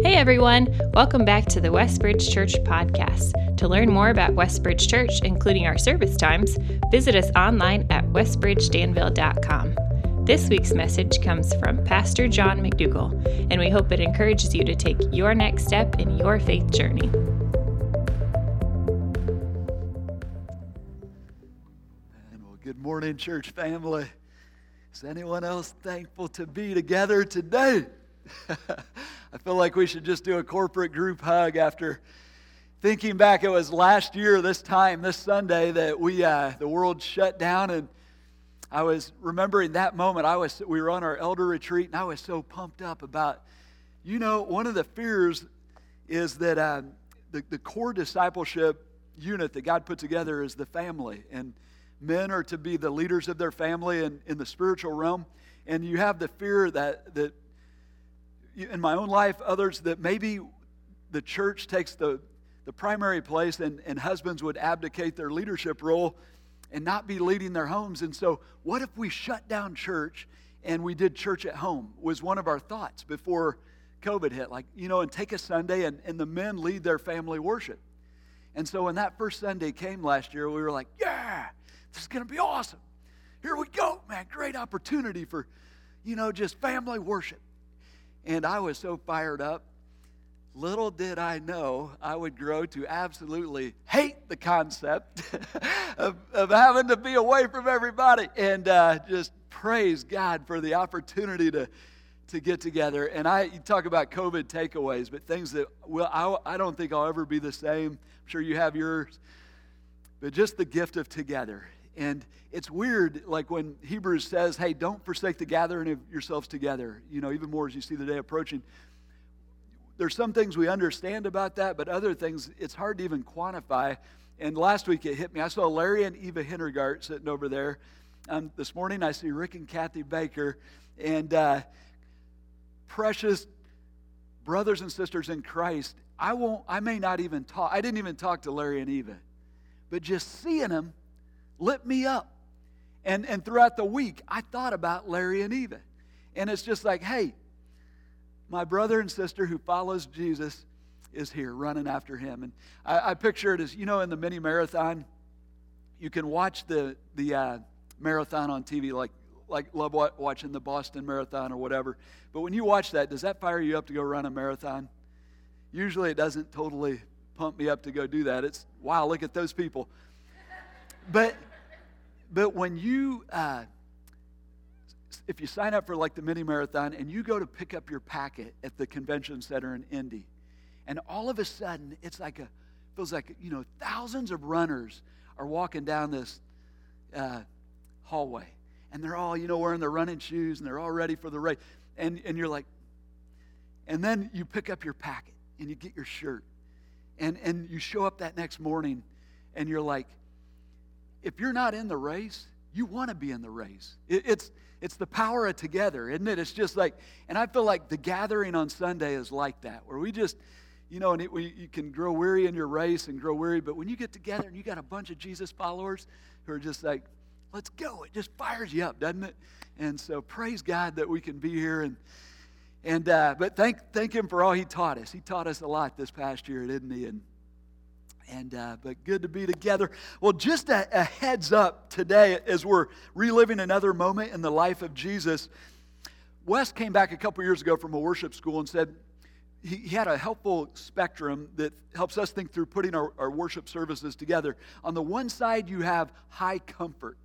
Hey everyone, welcome back to the Westbridge Church podcast. To learn more about Westbridge Church, including our service times, visit us online at westbridgedanville.com. This week's message comes from Pastor John McDougall, and we hope it encourages you to take your next step in your faith journey. well, good morning, church family. Is anyone else thankful to be together today? I feel like we should just do a corporate group hug after thinking back. It was last year, this time, this Sunday, that we uh, the world shut down, and I was remembering that moment. I was we were on our elder retreat, and I was so pumped up about, you know, one of the fears is that uh, the the core discipleship unit that God put together is the family, and men are to be the leaders of their family and in the spiritual realm, and you have the fear that that in my own life, others that maybe the church takes the, the primary place and, and husbands would abdicate their leadership role and not be leading their homes. And so, what if we shut down church and we did church at home? Was one of our thoughts before COVID hit. Like, you know, and take a Sunday and, and the men lead their family worship. And so, when that first Sunday came last year, we were like, yeah, this is going to be awesome. Here we go, man. Great opportunity for, you know, just family worship. And I was so fired up. Little did I know I would grow to absolutely hate the concept of, of having to be away from everybody and uh, just praise God for the opportunity to, to get together. And I you talk about COVID takeaways, but things that will I, I don't think I'll ever be the same. I'm sure you have yours, but just the gift of together and it's weird, like when Hebrews says, hey, don't forsake the gathering of yourselves together, you know, even more as you see the day approaching. There's some things we understand about that, but other things it's hard to even quantify. And last week it hit me. I saw Larry and Eva Hintergart sitting over there. Um, this morning I see Rick and Kathy Baker. And uh, precious brothers and sisters in Christ, I won't, I may not even talk. I didn't even talk to Larry and Eva. But just seeing them lit me up. And, and throughout the week, I thought about Larry and Eva. And it's just like, hey, my brother and sister who follows Jesus is here running after him. And I, I picture it as, you know, in the mini marathon, you can watch the, the uh, marathon on TV, like, like love watching the Boston Marathon or whatever. But when you watch that, does that fire you up to go run a marathon? Usually it doesn't totally pump me up to go do that. It's, wow, look at those people. But but when you, uh, if you sign up for like the mini marathon and you go to pick up your packet at the convention center in Indy, and all of a sudden it's like a, feels like, you know, thousands of runners are walking down this uh, hallway. And they're all, you know, wearing their running shoes and they're all ready for the race. And, and you're like, and then you pick up your packet and you get your shirt. And, and you show up that next morning and you're like, if you're not in the race, you want to be in the race. It, it's, it's the power of together, isn't it? It's just like, and I feel like the gathering on Sunday is like that, where we just, you know, and it, we, you can grow weary in your race and grow weary, but when you get together and you got a bunch of Jesus followers who are just like, let's go, it just fires you up, doesn't it? And so praise God that we can be here and, and uh, but thank, thank Him for all He taught us. He taught us a lot this past year, didn't He? And and uh, but good to be together. Well, just a, a heads up today as we're reliving another moment in the life of Jesus. Wes came back a couple years ago from a worship school and said he, he had a helpful spectrum that helps us think through putting our, our worship services together. On the one side, you have high comfort.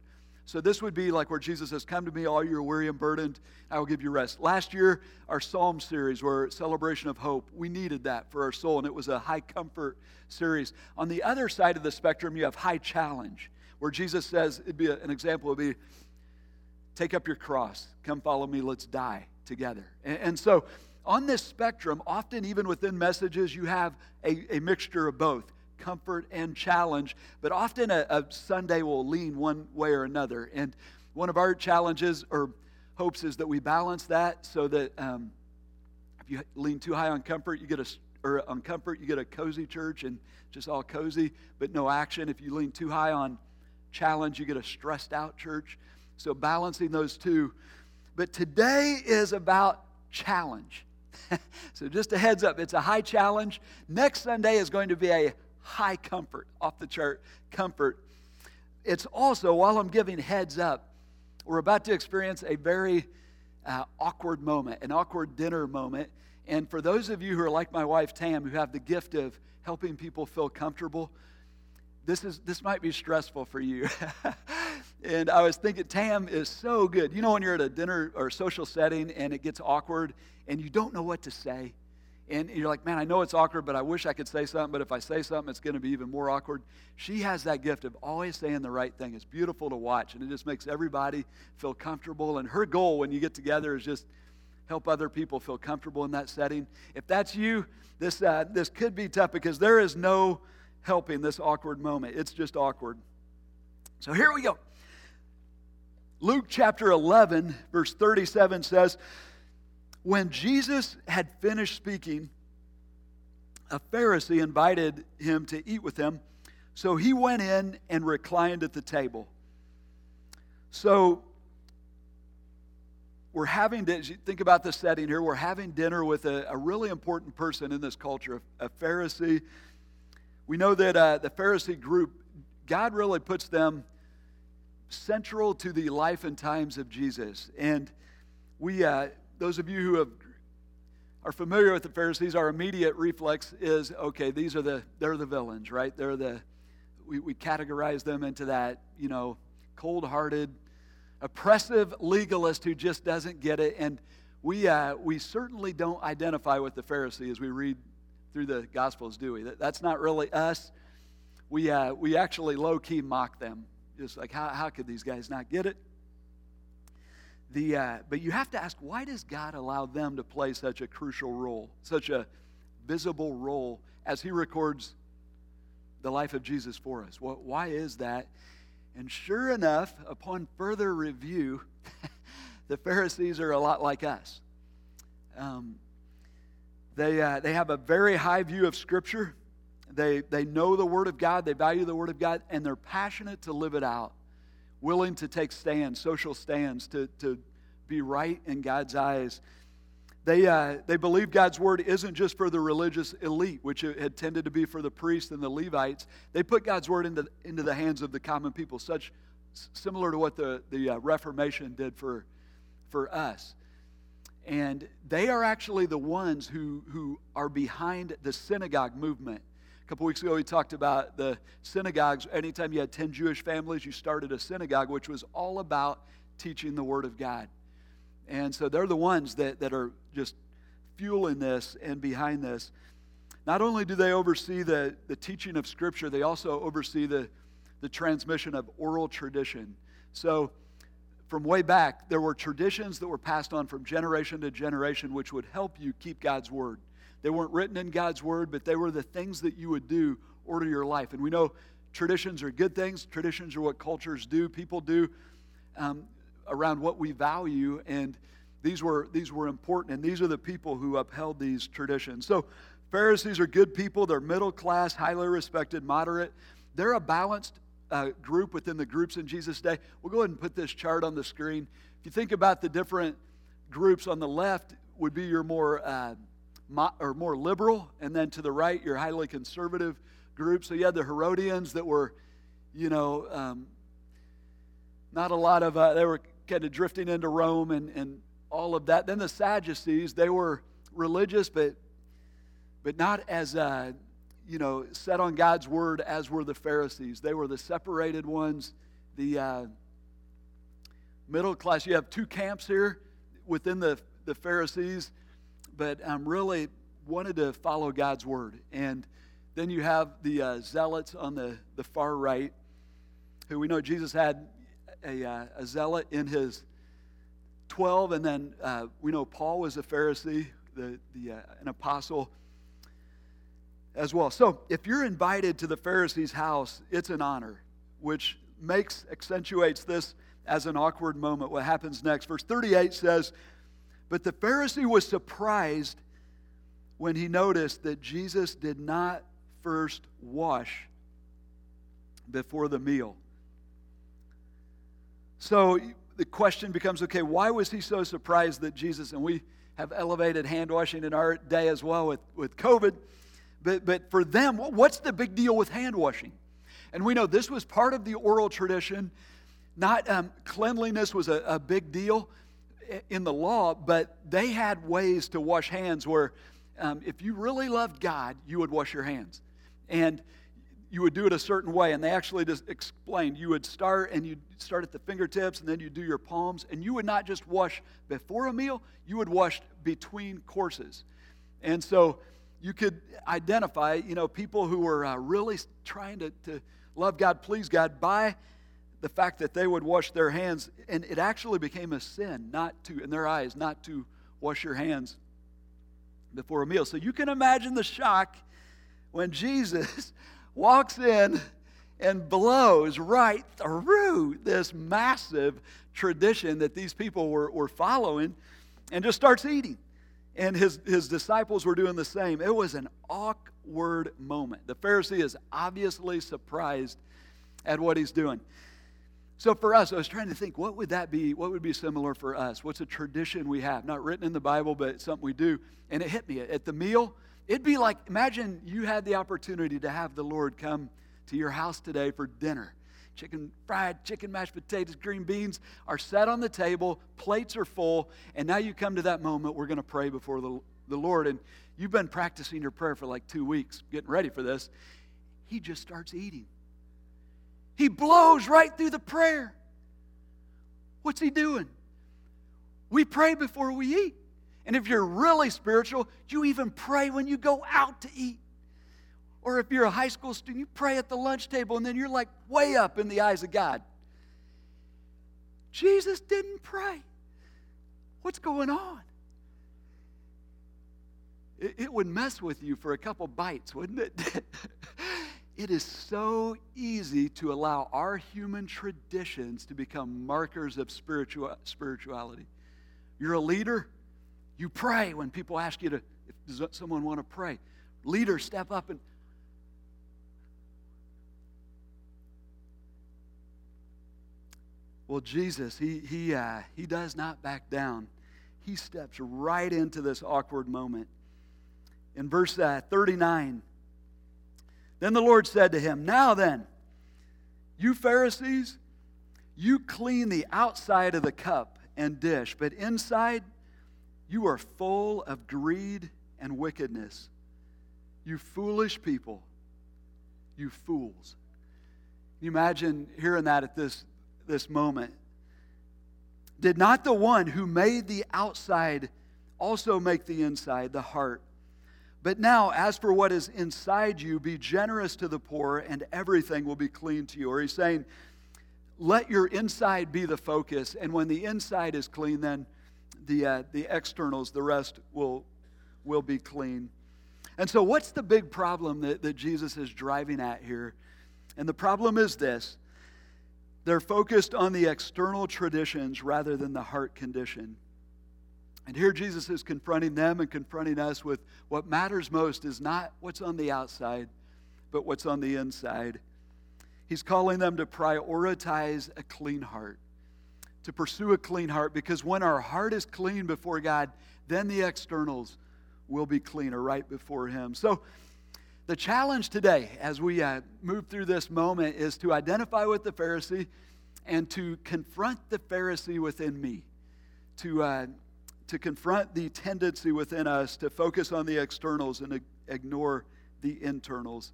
So this would be like where Jesus says, Come to me, all you are weary and burdened, I will give you rest. Last year, our Psalm series were celebration of hope. We needed that for our soul, and it was a high comfort series. On the other side of the spectrum, you have high challenge, where Jesus says, it'd be an example would be, take up your cross, come follow me, let's die together. And, and so on this spectrum, often even within messages, you have a, a mixture of both comfort and challenge, but often a, a, Sunday will lean one way or another. And one of our challenges or hopes is that we balance that so that um, if you lean too high on comfort, you get a or on comfort, you get a cozy church and just all cozy, but no action. If you lean too high on challenge, you get a stressed out church. So balancing those two. But today is about challenge. so, just a heads up, it's a high challenge. Next Sunday is going to be a high comfort, off the chart comfort. It's also, while I'm giving heads up, we're about to experience a very uh, awkward moment, an awkward dinner moment. And for those of you who are like my wife Tam, who have the gift of helping people feel comfortable, this is this might be stressful for you. and I was thinking, Tam is so good. You know, when you're at a dinner or social setting and it gets awkward and you don't know what to say, and you're like, man, I know it's awkward, but I wish I could say something. But if I say something, it's going to be even more awkward. She has that gift of always saying the right thing. It's beautiful to watch, and it just makes everybody feel comfortable. And her goal when you get together is just help other people feel comfortable in that setting. If that's you, this, uh, this could be tough because there is no helping this awkward moment. It's just awkward. So here we go. Luke chapter 11, verse 37 says, When Jesus had finished speaking, a Pharisee invited him to eat with him. So he went in and reclined at the table. So we're having, to think about the setting here, we're having dinner with a, a really important person in this culture, a, a Pharisee we know that uh, the Pharisee group, God really puts them central to the life and times of Jesus. And we, uh, those of you who have, are familiar with the Pharisees, our immediate reflex is okay, these are the, they're the villains, right? They're the, we, we categorize them into that, you know, cold hearted, oppressive legalist who just doesn't get it. And we, uh, we certainly don't identify with the Pharisee as we read through the Gospels, do we? That's not really us. We, uh, we actually low key mock them. Just like, how, how could these guys not get it? The, uh, but you have to ask, why does God allow them to play such a crucial role, such a visible role as He records the life of Jesus for us? Well, why is that? And sure enough, upon further review, the Pharisees are a lot like us. Um, they, uh, they have a very high view of Scripture. They, they know the Word of God, they value the Word of God, and they're passionate to live it out, willing to take stands, social stands, to, to be right in God's eyes. They, uh, they believe God's Word isn't just for the religious elite, which it had tended to be for the priests and the Levites. They put God's Word into, into the hands of the common people, such similar to what the, the uh, Reformation did for, for us. And they are actually the ones who, who are behind the synagogue movement. Couple weeks ago, we talked about the synagogues. Anytime you had 10 Jewish families, you started a synagogue, which was all about teaching the Word of God. And so they're the ones that, that are just fueling this and behind this. Not only do they oversee the, the teaching of Scripture, they also oversee the, the transmission of oral tradition. So from way back, there were traditions that were passed on from generation to generation which would help you keep God's word. They weren't written in God's word, but they were the things that you would do order your life. And we know traditions are good things, traditions are what cultures do, people do um, around what we value. And these were, these were important, and these are the people who upheld these traditions. So, Pharisees are good people. They're middle class, highly respected, moderate. They're a balanced uh, group within the groups in Jesus' day. We'll go ahead and put this chart on the screen. If you think about the different groups on the left, would be your more uh, or more liberal, and then to the right, your highly conservative group. So you had the Herodians that were, you know, um, not a lot of, uh, they were kind of drifting into Rome and, and all of that. Then the Sadducees, they were religious, but but not as uh, you know, set on God's word as were the Pharisees. They were the separated ones, the uh, middle class. You have two camps here within the, the Pharisees, but um, really wanted to follow God's word. And then you have the uh, zealots on the, the far right, who we know Jesus had a, uh, a zealot in his 12, and then uh, we know Paul was a Pharisee, the, the, uh, an apostle as well. So, if you're invited to the Pharisee's house, it's an honor, which makes, accentuates this as an awkward moment. What happens next? Verse 38 says, But the Pharisee was surprised when he noticed that Jesus did not first wash before the meal. So the question becomes okay, why was he so surprised that Jesus, and we have elevated hand washing in our day as well with, with COVID. But, but for them, what's the big deal with hand washing? And we know this was part of the oral tradition. Not um, cleanliness was a, a big deal in the law, but they had ways to wash hands where um, if you really loved God, you would wash your hands. And you would do it a certain way. And they actually just explained you would start and you'd start at the fingertips and then you do your palms. And you would not just wash before a meal, you would wash between courses. And so you could identify, you know, people who were uh, really trying to, to love God, please God, by the fact that they would wash their hands. And it actually became a sin, not to, in their eyes, not to wash your hands before a meal. So you can imagine the shock when Jesus walks in and blows right through this massive tradition that these people were, were following and just starts eating. And his, his disciples were doing the same. It was an awkward moment. The Pharisee is obviously surprised at what he's doing. So for us, I was trying to think, what would that be? What would be similar for us? What's a tradition we have? Not written in the Bible, but something we do. And it hit me. At the meal, It'd be like imagine you had the opportunity to have the Lord come to your house today for dinner. Chicken, fried chicken, mashed potatoes, green beans are set on the table, plates are full, and now you come to that moment. We're going to pray before the, the Lord. And you've been practicing your prayer for like two weeks, getting ready for this. He just starts eating. He blows right through the prayer. What's he doing? We pray before we eat. And if you're really spiritual, you even pray when you go out to eat. Or if you're a high school student, you pray at the lunch table and then you're like way up in the eyes of God. Jesus didn't pray. What's going on? It, it would mess with you for a couple bites, wouldn't it? it is so easy to allow our human traditions to become markers of spiritual, spirituality. You're a leader, you pray when people ask you to, if does someone want to pray? Leader, step up and Well, Jesus, he, he, uh, he does not back down. He steps right into this awkward moment. In verse uh, 39, then the Lord said to him, Now then, you Pharisees, you clean the outside of the cup and dish, but inside you are full of greed and wickedness. You foolish people. You fools. Can you imagine hearing that at this, this moment? Did not the one who made the outside also make the inside, the heart? But now, as for what is inside you, be generous to the poor, and everything will be clean to you. Or he's saying, let your inside be the focus, and when the inside is clean, then the, uh, the externals, the rest will, will be clean. And so, what's the big problem that, that Jesus is driving at here? And the problem is this they're focused on the external traditions rather than the heart condition. And here Jesus is confronting them and confronting us with what matters most is not what's on the outside, but what's on the inside. He's calling them to prioritize a clean heart to pursue a clean heart because when our heart is clean before God, then the externals will be cleaner right before Him. So, the challenge today as we uh, move through this moment is to identify with the Pharisee and to confront the Pharisee within me, to, uh, to confront the tendency within us to focus on the externals and ignore the internals.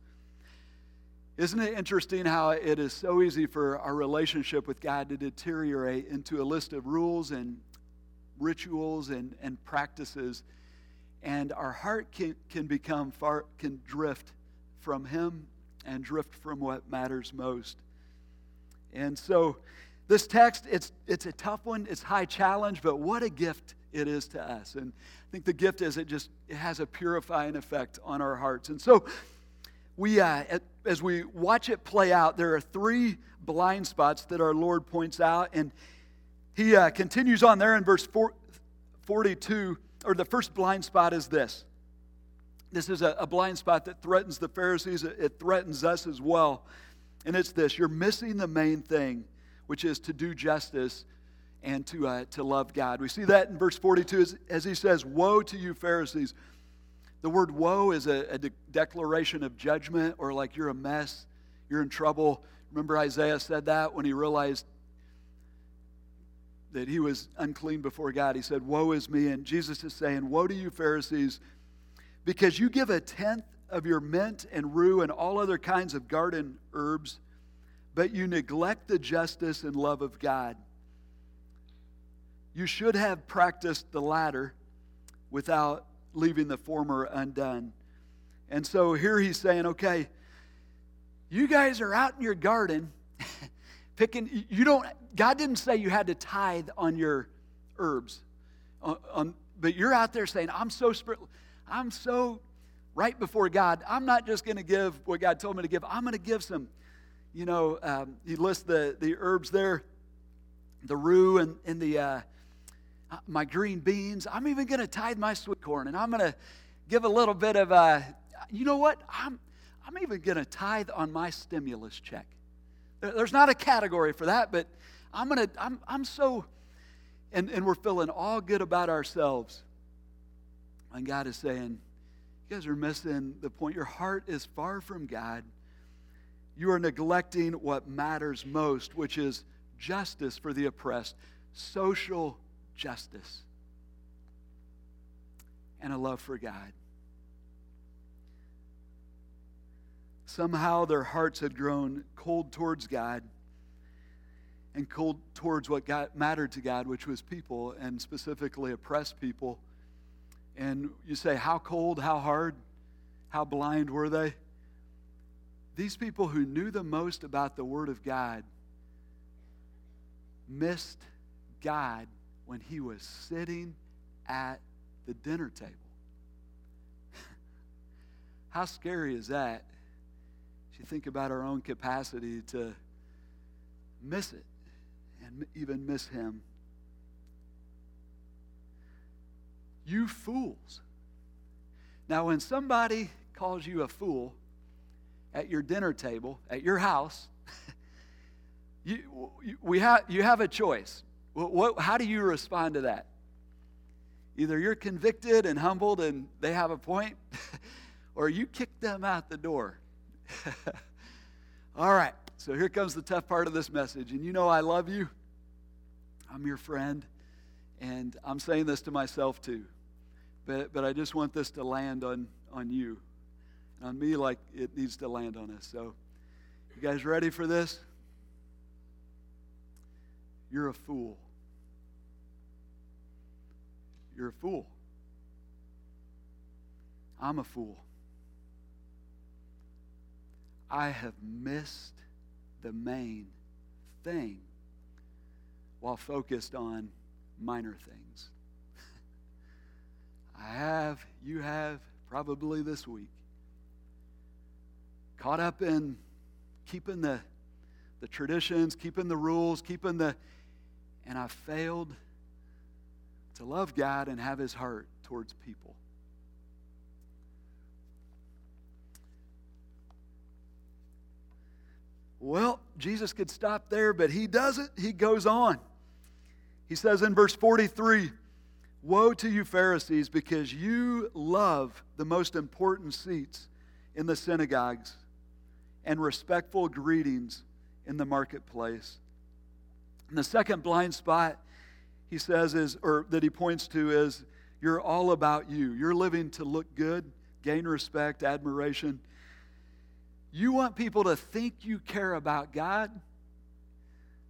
Isn't it interesting how it is so easy for our relationship with God to deteriorate into a list of rules and rituals and, and practices, and our heart can, can become far, can drift from Him and drift from what matters most. And so, this text, it's, it's a tough one, it's high challenge, but what a gift it is to us. And I think the gift is it just it has a purifying effect on our hearts. And so, we, uh, as we watch it play out, there are three blind spots that our Lord points out. And he uh, continues on there in verse 42, or the first blind spot is this. This is a, a blind spot that threatens the Pharisees, it threatens us as well. And it's this you're missing the main thing, which is to do justice and to, uh, to love God. We see that in verse 42 as, as he says, Woe to you, Pharisees. The word woe is a, a de- declaration of judgment or like you're a mess, you're in trouble. Remember, Isaiah said that when he realized that he was unclean before God. He said, Woe is me. And Jesus is saying, Woe to you, Pharisees, because you give a tenth of your mint and rue and all other kinds of garden herbs, but you neglect the justice and love of God. You should have practiced the latter without leaving the former undone. And so here he's saying, okay, you guys are out in your garden picking, you don't, God didn't say you had to tithe on your herbs, but you're out there saying, I'm so spiritual, I'm so right before God. I'm not just going to give what God told me to give, I'm going to give some, you know, um, he lists the, the herbs there, the rue and, and the, uh, my green beans. I'm even going to tithe my sweet corn, and I'm going to give a little bit of, uh, you know what? I'm, I'm even going to tithe on my stimulus check. There's not a category for that, but I'm going to, I'm, I'm so, and, and we're feeling all good about ourselves. And God is saying, you guys are missing the point. Your heart is far from God. You are neglecting what matters most, which is justice for the oppressed, social justice, and a love for God. Somehow their hearts had grown cold towards God and cold towards what mattered to God, which was people, and specifically oppressed people. And you say, How cold, how hard, how blind were they? These people who knew the most about the Word of God missed God when he was sitting at the dinner table. How scary is that? If you think about our own capacity to miss it and even miss him. You fools. Now, when somebody calls you a fool at your dinner table, at your house, you, we have, you have a choice. What, how do you respond to that? Either you're convicted and humbled and they have a point, or you kick them out the door. All right, so here comes the tough part of this message. And you know I love you, I'm your friend, and I'm saying this to myself too. But, but I just want this to land on, on you, on me like it needs to land on us. So, you guys ready for this? You're a fool. You're a fool. I'm a fool. I have missed the main thing while focused on minor things. I have, you have, probably this week. Caught up in keeping the, the traditions, keeping the rules, keeping the, and I failed to love God and have his heart towards people. Well, Jesus could stop there, but he doesn't. He goes on. He says in verse 43 Woe to you, Pharisees, because you love the most important seats in the synagogues and respectful greetings in the marketplace. And the second blind spot he says is, or that he points to is, you're all about you. You're living to look good, gain respect, admiration. You want people to think you care about God,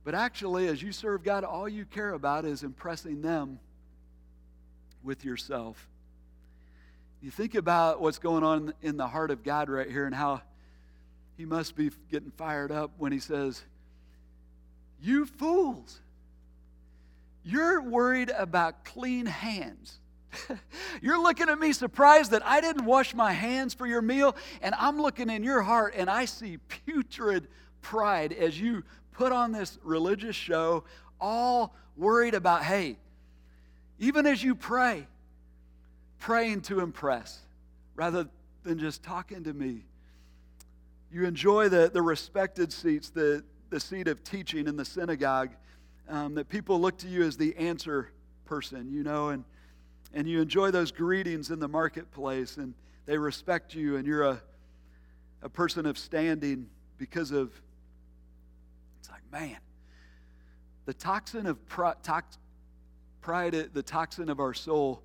but actually, as you serve God, all you care about is impressing them with yourself. You think about what's going on in the heart of God right here and how he must be getting fired up when he says, You fools. You're worried about clean hands. You're looking at me surprised that I didn't wash my hands for your meal, and I'm looking in your heart and I see putrid pride as you put on this religious show, all worried about, hey, even as you pray, praying to impress rather than just talking to me. You enjoy the, the respected seats, the, the seat of teaching in the synagogue um, that people look to you as the answer person, you know, and, and you enjoy those greetings in the marketplace, and they respect you, and you're a, a person of standing because of, it's like, man, the toxin of pride, the toxin of our soul,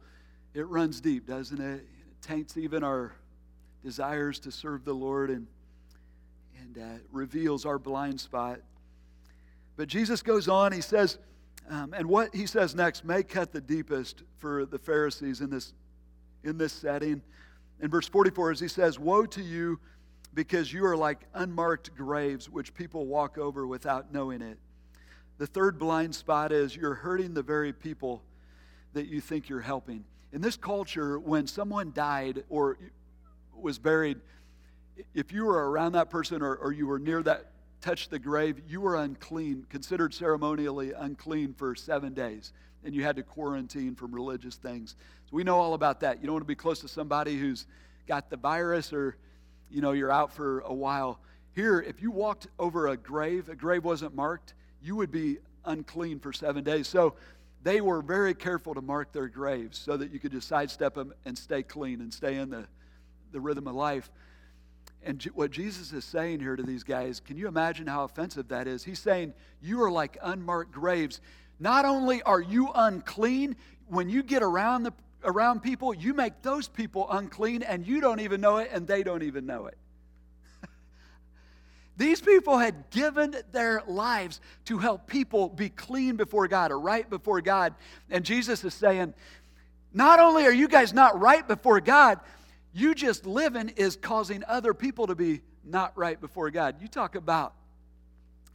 it runs deep, doesn't it? It taints even our desires to serve the Lord and, and uh, reveals our blind spot. But Jesus goes on, he says, um, and what he says next may cut the deepest for the Pharisees in this, in this setting. In verse 44, as he says, Woe to you because you are like unmarked graves which people walk over without knowing it. The third blind spot is you're hurting the very people that you think you're helping. In this culture, when someone died or was buried, if you were around that person or, or you were near that, touched the grave, you were unclean, considered ceremonially unclean for seven days. And you had to quarantine from religious things. So we know all about that. You don't want to be close to somebody who's got the virus or, you know, you're out for a while. Here, if you walked over a grave, a grave wasn't marked, you would be unclean for seven days. So they were very careful to mark their graves so that you could just sidestep them and stay clean and stay in the, the rhythm of life. And what Jesus is saying here to these guys, can you imagine how offensive that is? He's saying, You are like unmarked graves. Not only are you unclean, when you get around, the, around people, you make those people unclean, and you don't even know it, and they don't even know it. These people had given their lives to help people be clean before God or right before God. And Jesus is saying, Not only are you guys not right before God, you just living is causing other people to be not right before God. You talk about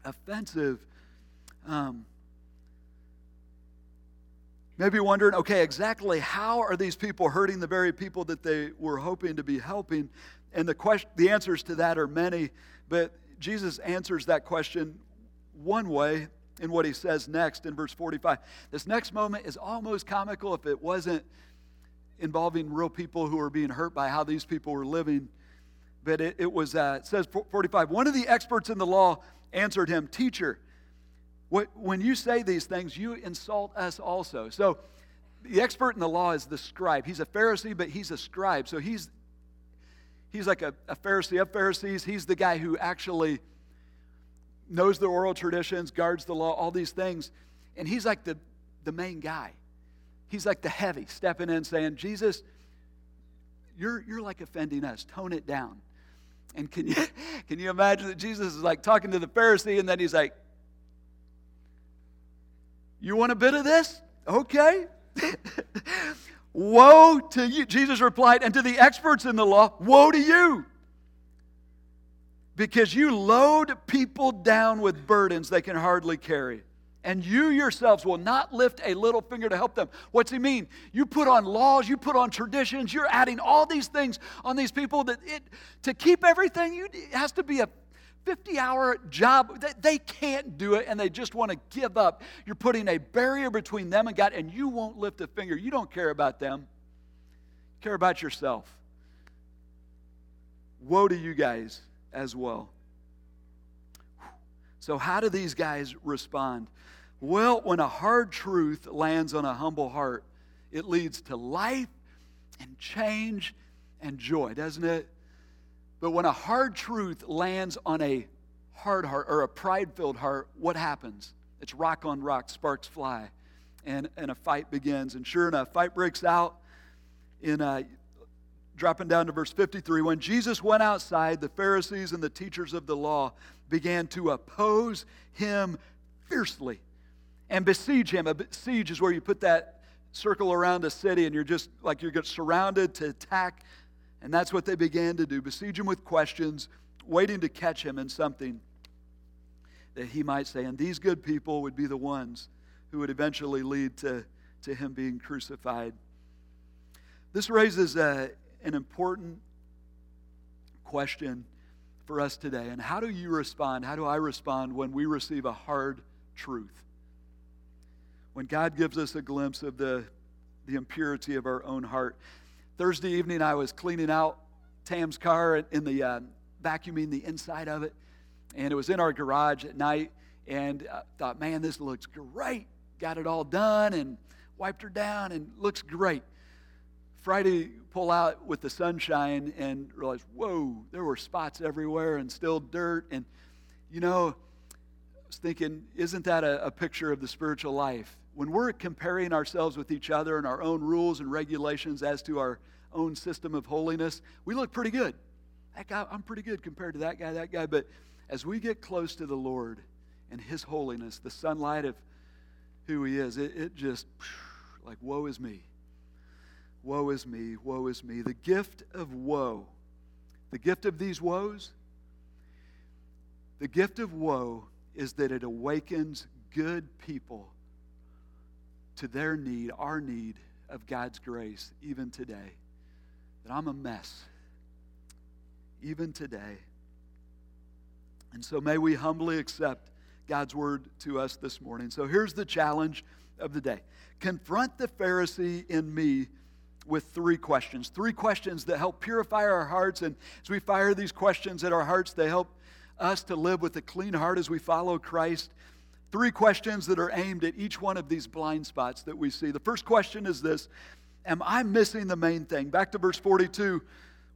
offensive. Um, maybe wondering, okay, exactly how are these people hurting the very people that they were hoping to be helping? And the question, the answers to that are many, but Jesus answers that question one way in what he says next in verse 45. This next moment is almost comical if it wasn't involving real people who were being hurt by how these people were living. But it, it was, uh, it says 45, one of the experts in the law answered him, Teacher, what, when you say these things, you insult us also. So the expert in the law is the scribe. He's a Pharisee, but he's a scribe. So he's, he's like a, a Pharisee of Pharisees. He's the guy who actually knows the oral traditions, guards the law, all these things. And he's like the, the main guy he's like the heavy stepping in saying, Jesus, you're, you're like offending us. Tone it down. And can you, can you imagine that Jesus is like talking to the Pharisee and then he's like, You want a bit of this? Okay. woe to you. Jesus replied, and to the experts in the law, woe to you. Because you load people down with burdens they can hardly carry and you yourselves will not lift a little finger to help them. What's he mean? You put on laws, you put on traditions, you're adding all these things on these people that it to keep everything you it has to be a 50 hour job. They can't do it and they just want to give up. You're putting a barrier between them and God, and you won't lift a finger. You don't care about them, you care about yourself. Woe to you guys as well. So, how do these guys respond? Well, when a hard truth lands on a humble heart, it leads to life and change and joy, doesn't it? But when a hard truth lands on a hard heart or a pride filled heart, what happens? It's rock on rock, sparks fly, and, and a fight begins. And sure enough, fight breaks out in uh, dropping down to verse 53. When Jesus went outside, the Pharisees and the teachers of the law began to oppose him fiercely and besiege him. A siege is where you put that circle around a city and you're just like you're surrounded to attack. And that's what they began to do besiege him with questions, waiting to catch him in something that he might say. And these good people would be the ones who would eventually lead to, to him being crucified. This raises a, an important question for us today. And how do you respond? How do I respond when we receive a hard truth? When God gives us a glimpse of the, the impurity of our own heart. Thursday evening, I was cleaning out Tam's car in the uh, vacuuming the inside of it, and it was in our garage at night. and I thought, man, this looks great. Got it all done and wiped her down and looks great. Friday, pull out with the sunshine and realize, whoa, there were spots everywhere and still dirt. And, you know, I was thinking, isn't that a, a picture of the spiritual life? When we're comparing ourselves with each other and our own rules and regulations as to our own system of holiness, we look pretty good. That guy, I'm pretty good compared to that guy, that guy. But as we get close to the Lord and His holiness, the sunlight of who He is, it, it just, like, woe is me. Woe is me, woe is me. The gift of woe, the gift of these woes, the gift of woe is that it awakens good people to their need, our need of God's grace, even today. That I'm a mess, even today. And so may we humbly accept God's word to us this morning. So here's the challenge of the day confront the Pharisee in me with three questions. Three questions that help purify our hearts. And as we fire these questions at our hearts, they help us to live with a clean heart as we follow Christ. Three questions that are aimed at each one of these blind spots that we see. The first question is this Am I missing the main thing? Back to verse 42,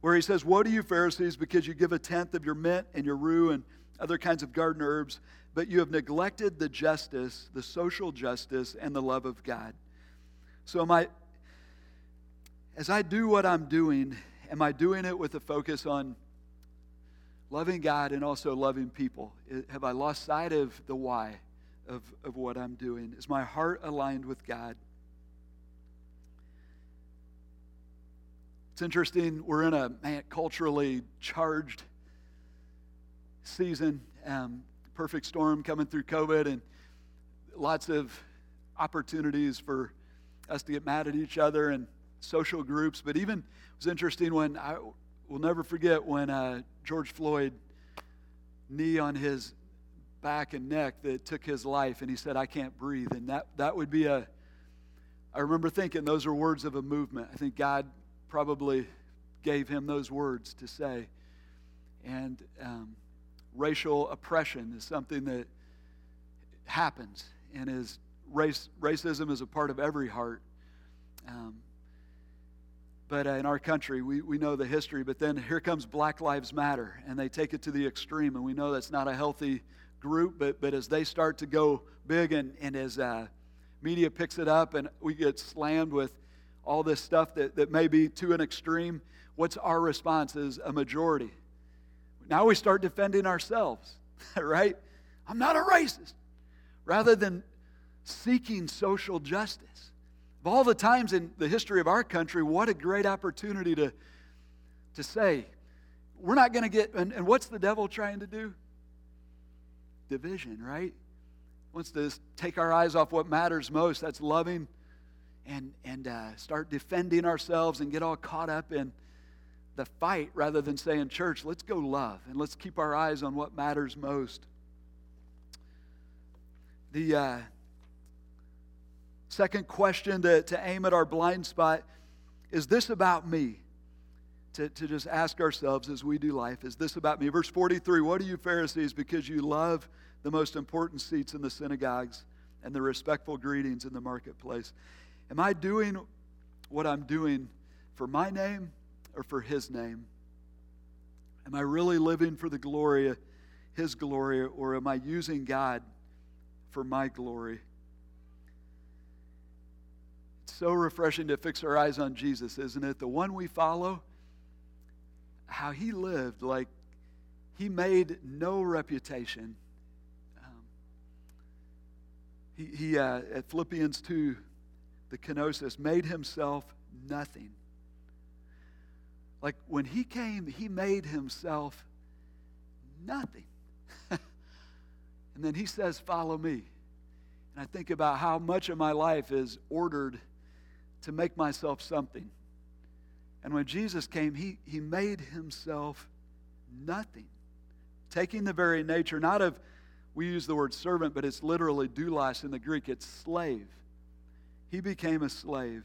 where he says, Woe to you, Pharisees, because you give a tenth of your mint and your rue and other kinds of garden herbs, but you have neglected the justice, the social justice, and the love of God. So, am I, as I do what I'm doing, am I doing it with a focus on loving God and also loving people? Have I lost sight of the why of, of what I'm doing? Is my heart aligned with God? It's interesting, we're in a man, culturally charged season, um, perfect storm coming through COVID, and lots of opportunities for us to get mad at each other and social groups. But even it was interesting when I will never forget when uh, George Floyd knee on his back and neck that took his life, and he said, "I can't breathe." And that that would be a. I remember thinking those are words of a movement. I think God probably gave him those words to say, and. Um, racial oppression is something that happens and is race, racism is a part of every heart. Um, but uh, in our country, we, we know the history. But then here comes Black Lives Matter, and they take it to the extreme. And we know that's not a healthy group, but, but as they start to go big and, and as uh, media picks it up and we get slammed with all this stuff that, that may be to an extreme, what's our response as a majority? Now we start defending ourselves, right? I'm not a racist. Rather than seeking social justice. Of all the times in the history of our country, what a great opportunity to, to say, we're not going to get, and, and what's the devil trying to do? Division, right? Wants to take our eyes off what matters most. That's loving and, and uh, start defending ourselves and get all caught up in the fight rather than saying, Church, let's go love and let's keep our eyes on what matters most. The, uh, Second question to, to aim at our blind spot is this about me? To, to just ask ourselves as we do life, is this about me? Verse 43 What are you, Pharisees, because you love the most important seats in the synagogues and the respectful greetings in the marketplace? Am I doing what I'm doing for my name or for his name? Am I really living for the glory, his glory, or am I using God for my glory? It's so refreshing to fix our eyes on Jesus, isn't it? The one we follow, how he lived, like he made no reputation. Um, he, he uh, at Philippians 2, the kenosis, made himself nothing. Like when he came, he made himself nothing. and then he says, Follow me. And I think about how much of my life is ordered to make myself something. And when Jesus came, he, he made himself nothing, taking the very nature, not of, we use the word servant, but it's literally doulos in the Greek, it's slave. He became a slave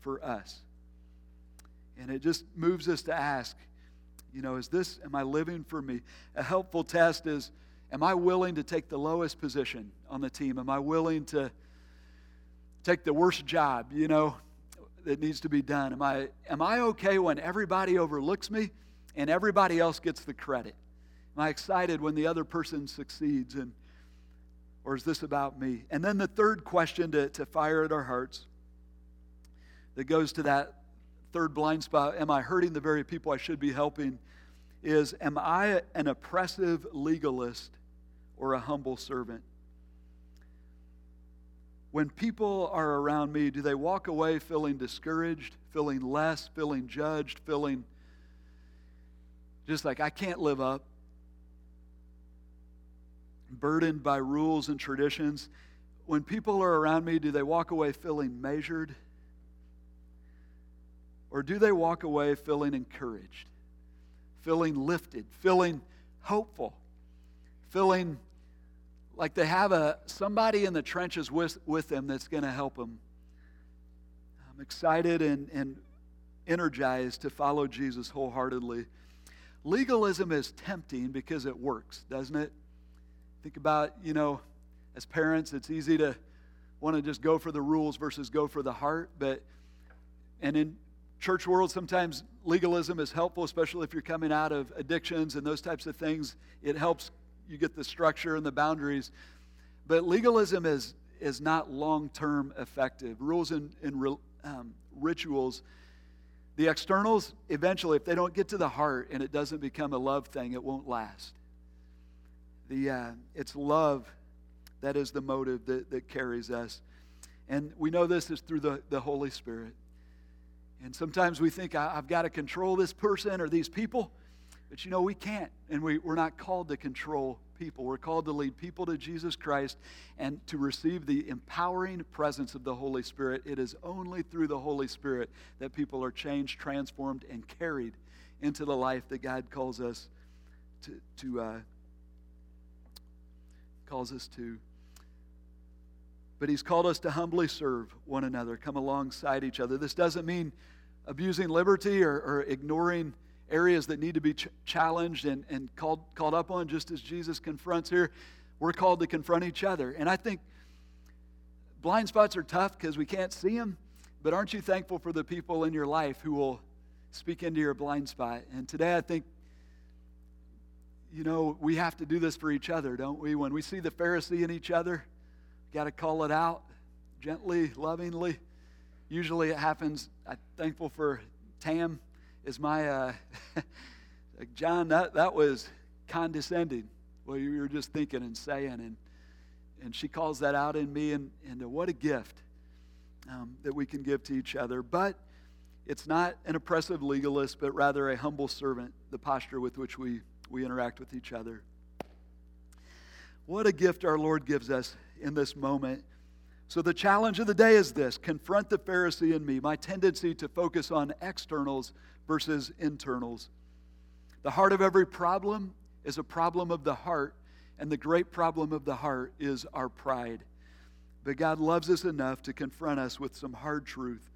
for us. And it just moves us to ask, you know, is this, am I living for me? A helpful test is, Am I willing to take the lowest position on the team? Am I willing to take the worst job, you know, that needs to be done? Am I, am I okay when everybody overlooks me and everybody else gets the credit? Am I excited when the other person succeeds? And, or is this about me? And then the third question to, to fire at our hearts that goes to that third blind spot am I hurting the very people I should be helping? Is am I an oppressive legalist or a humble servant? When people are around me, do they walk away feeling discouraged, feeling less, feeling judged, feeling just like I can't live up? Burdened by rules and traditions. When people are around me, do they walk away feeling measured? Or do they walk away feeling encouraged, feeling lifted, feeling hopeful, feeling like they have a somebody in the trenches with, with them that's going to help them. I'm excited and, and energized to follow Jesus wholeheartedly. Legalism is tempting because it works, doesn't it? Think about, you know, as parents, it's easy to want to just go for the rules versus go for the heart. But, and in church world, sometimes legalism is helpful, especially if you're coming out of addictions and those types of things. It helps you get the structure and the boundaries. But legalism is, is not long term effective. Rules and, and um, rituals, the externals, eventually, if they don't get to the heart and it doesn't become a love thing, it won't last. The, uh, it's love that is the motive that, that carries us. And we know this is through the, the Holy Spirit. And sometimes we think, I've got to control this person or these people. But you know, we can't, and we, we're not called to control people. We're called to lead people to Jesus Christ and to receive the empowering presence of the Holy Spirit. It is only through the Holy Spirit that people are changed, transformed, and carried into the life that God calls us to, to uh, calls us to. But He's called us to humbly serve one another, come alongside each other. This doesn't mean abusing liberty or, or ignoring areas that need to be ch- challenged and, and called, called up on, just as Jesus confronts here. We're called to confront each other. And I think blind spots are tough because we can't see them, but aren't you thankful for the people in your life who will speak into your blind spot? And today I think, you know, we have to do this for each other, don't we? When we see the Pharisee in each other, got to call it out gently, lovingly. Usually it happens. I'm thankful for Tam is my, uh, John, that, that was condescending. Well, you were just thinking and saying, and, and she calls that out in me, and, and what a gift um, that we can give to each other. But it's not an oppressive legalist, but rather a humble servant, the posture with which we, we interact with each other. What a gift our Lord gives us in this moment. So, the challenge of the day is this confront the Pharisee in me, my tendency to focus on externals versus internals. The heart of every problem is a problem of the heart, and the great problem of the heart is our pride. But God loves us enough to confront us with some hard truth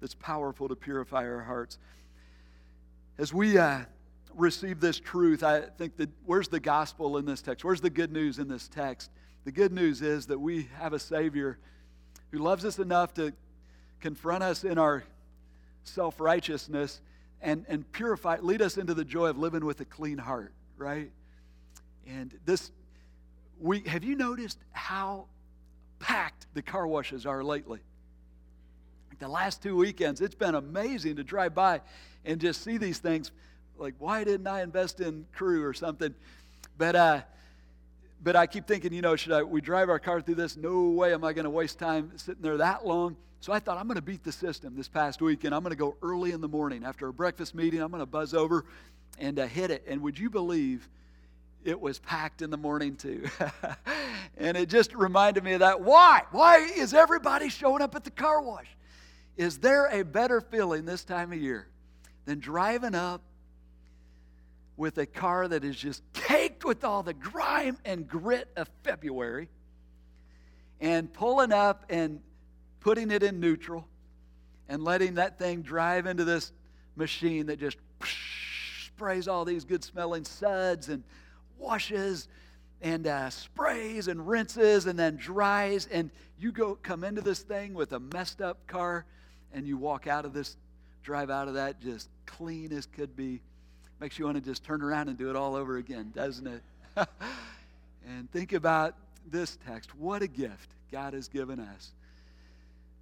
that's powerful to purify our hearts. As we uh, receive this truth, I think that where's the gospel in this text? Where's the good news in this text? The good news is that we have a Savior who loves us enough to confront us in our self righteousness and, and purify, lead us into the joy of living with a clean heart, right? And this we, have you noticed how packed the car washes are lately? The last two weekends, it's been amazing to drive by and just see these things. Like, why didn't I invest in crew or something? But uh, but I keep thinking, you know, should I, we drive our car through this? No way am I going to waste time sitting there that long. So I thought I'm going to beat the system this past weekend. I'm going to go early in the morning after a breakfast meeting. I'm going to buzz over and uh, hit it. And would you believe it was packed in the morning too? and it just reminded me of that. Why? Why is everybody showing up at the car wash? Is there a better feeling this time of year than driving up with a car that is just caked with all the grime and grit of February and pulling up and putting it in neutral and letting that thing drive into this machine that just sprays all these good smelling suds and washes and uh, sprays and rinses and then dries, and you go come into this thing with a messed up car, and you walk out of this, drive out of that just clean as could be. Makes you want to just turn around and do it all over again, doesn't it? and think about this text. What a gift God has given us.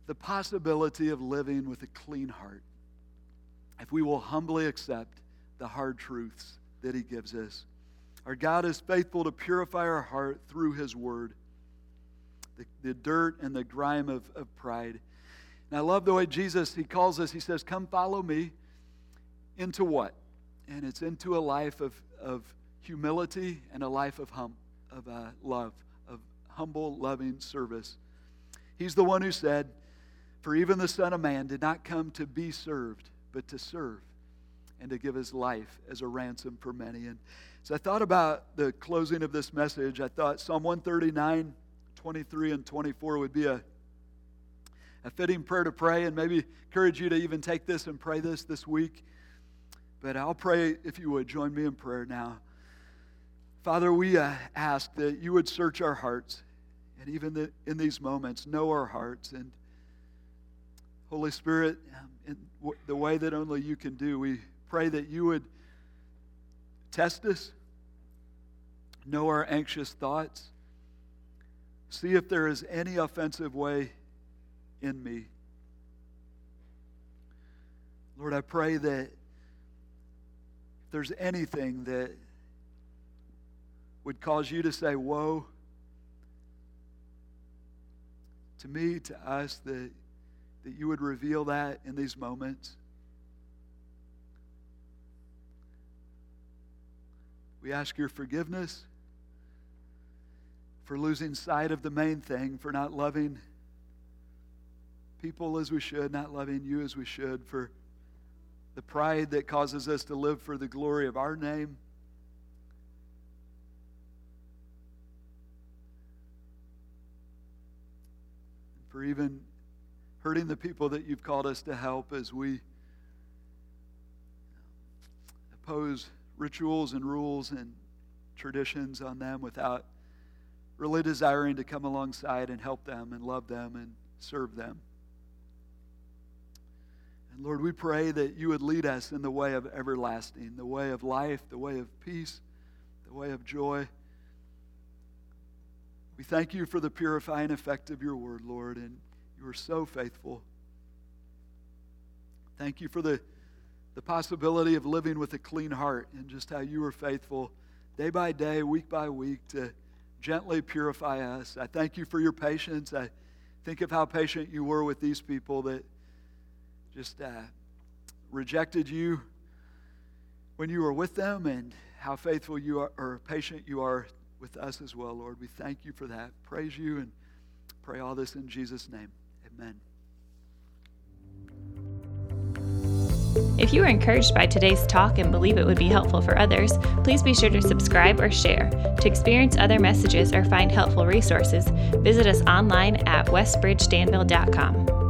The possibility of living with a clean heart. If we will humbly accept the hard truths that He gives us. Our God is faithful to purify our heart through His Word, the, the dirt and the grime of, of pride. And I love the way Jesus, He calls us, He says, Come follow me into what? And it's into a life of, of humility and a life of, hum, of uh, love, of humble, loving service. He's the one who said, For even the Son of Man did not come to be served, but to serve and to give his life as a ransom for many. And so I thought about the closing of this message. I thought Psalm 139, 23, and 24 would be a, a fitting prayer to pray, and maybe encourage you to even take this and pray this this week. But I'll pray if you would join me in prayer now. Father, we uh, ask that you would search our hearts, and even the, in these moments, know our hearts. And Holy Spirit, um, in w- the way that only you can do, we pray that you would test us, know our anxious thoughts, see if there is any offensive way in me. Lord, I pray that there's anything that would cause you to say, Woe, to me, to us, that, that you would reveal that in these moments. We ask your forgiveness for losing sight of the main thing, for not loving people as we should, not loving you as we should, for the pride that causes us to live for the glory of our name. For even hurting the people that you've called us to help as we oppose rituals and rules and traditions on them without really desiring to come alongside and help them and love them and serve them. And Lord, we pray that you would lead us in the way of everlasting, the way of life, the way of peace, the way of joy. We thank you for the purifying effect of your word, Lord, and you are so faithful. Thank you for the the possibility of living with a clean heart and just how you are faithful day by day, week by week to gently purify us. I thank you for your patience. I think of how patient you were with these people that just uh, rejected you when you were with them and how faithful you are or patient you are with us as well, Lord. We thank you for that. Praise you and pray all this in Jesus' name. Amen. If you were encouraged by today's talk and believe it would be helpful for others, please be sure to subscribe or share. To experience other messages or find helpful resources, visit us online at westbridgedanville.com.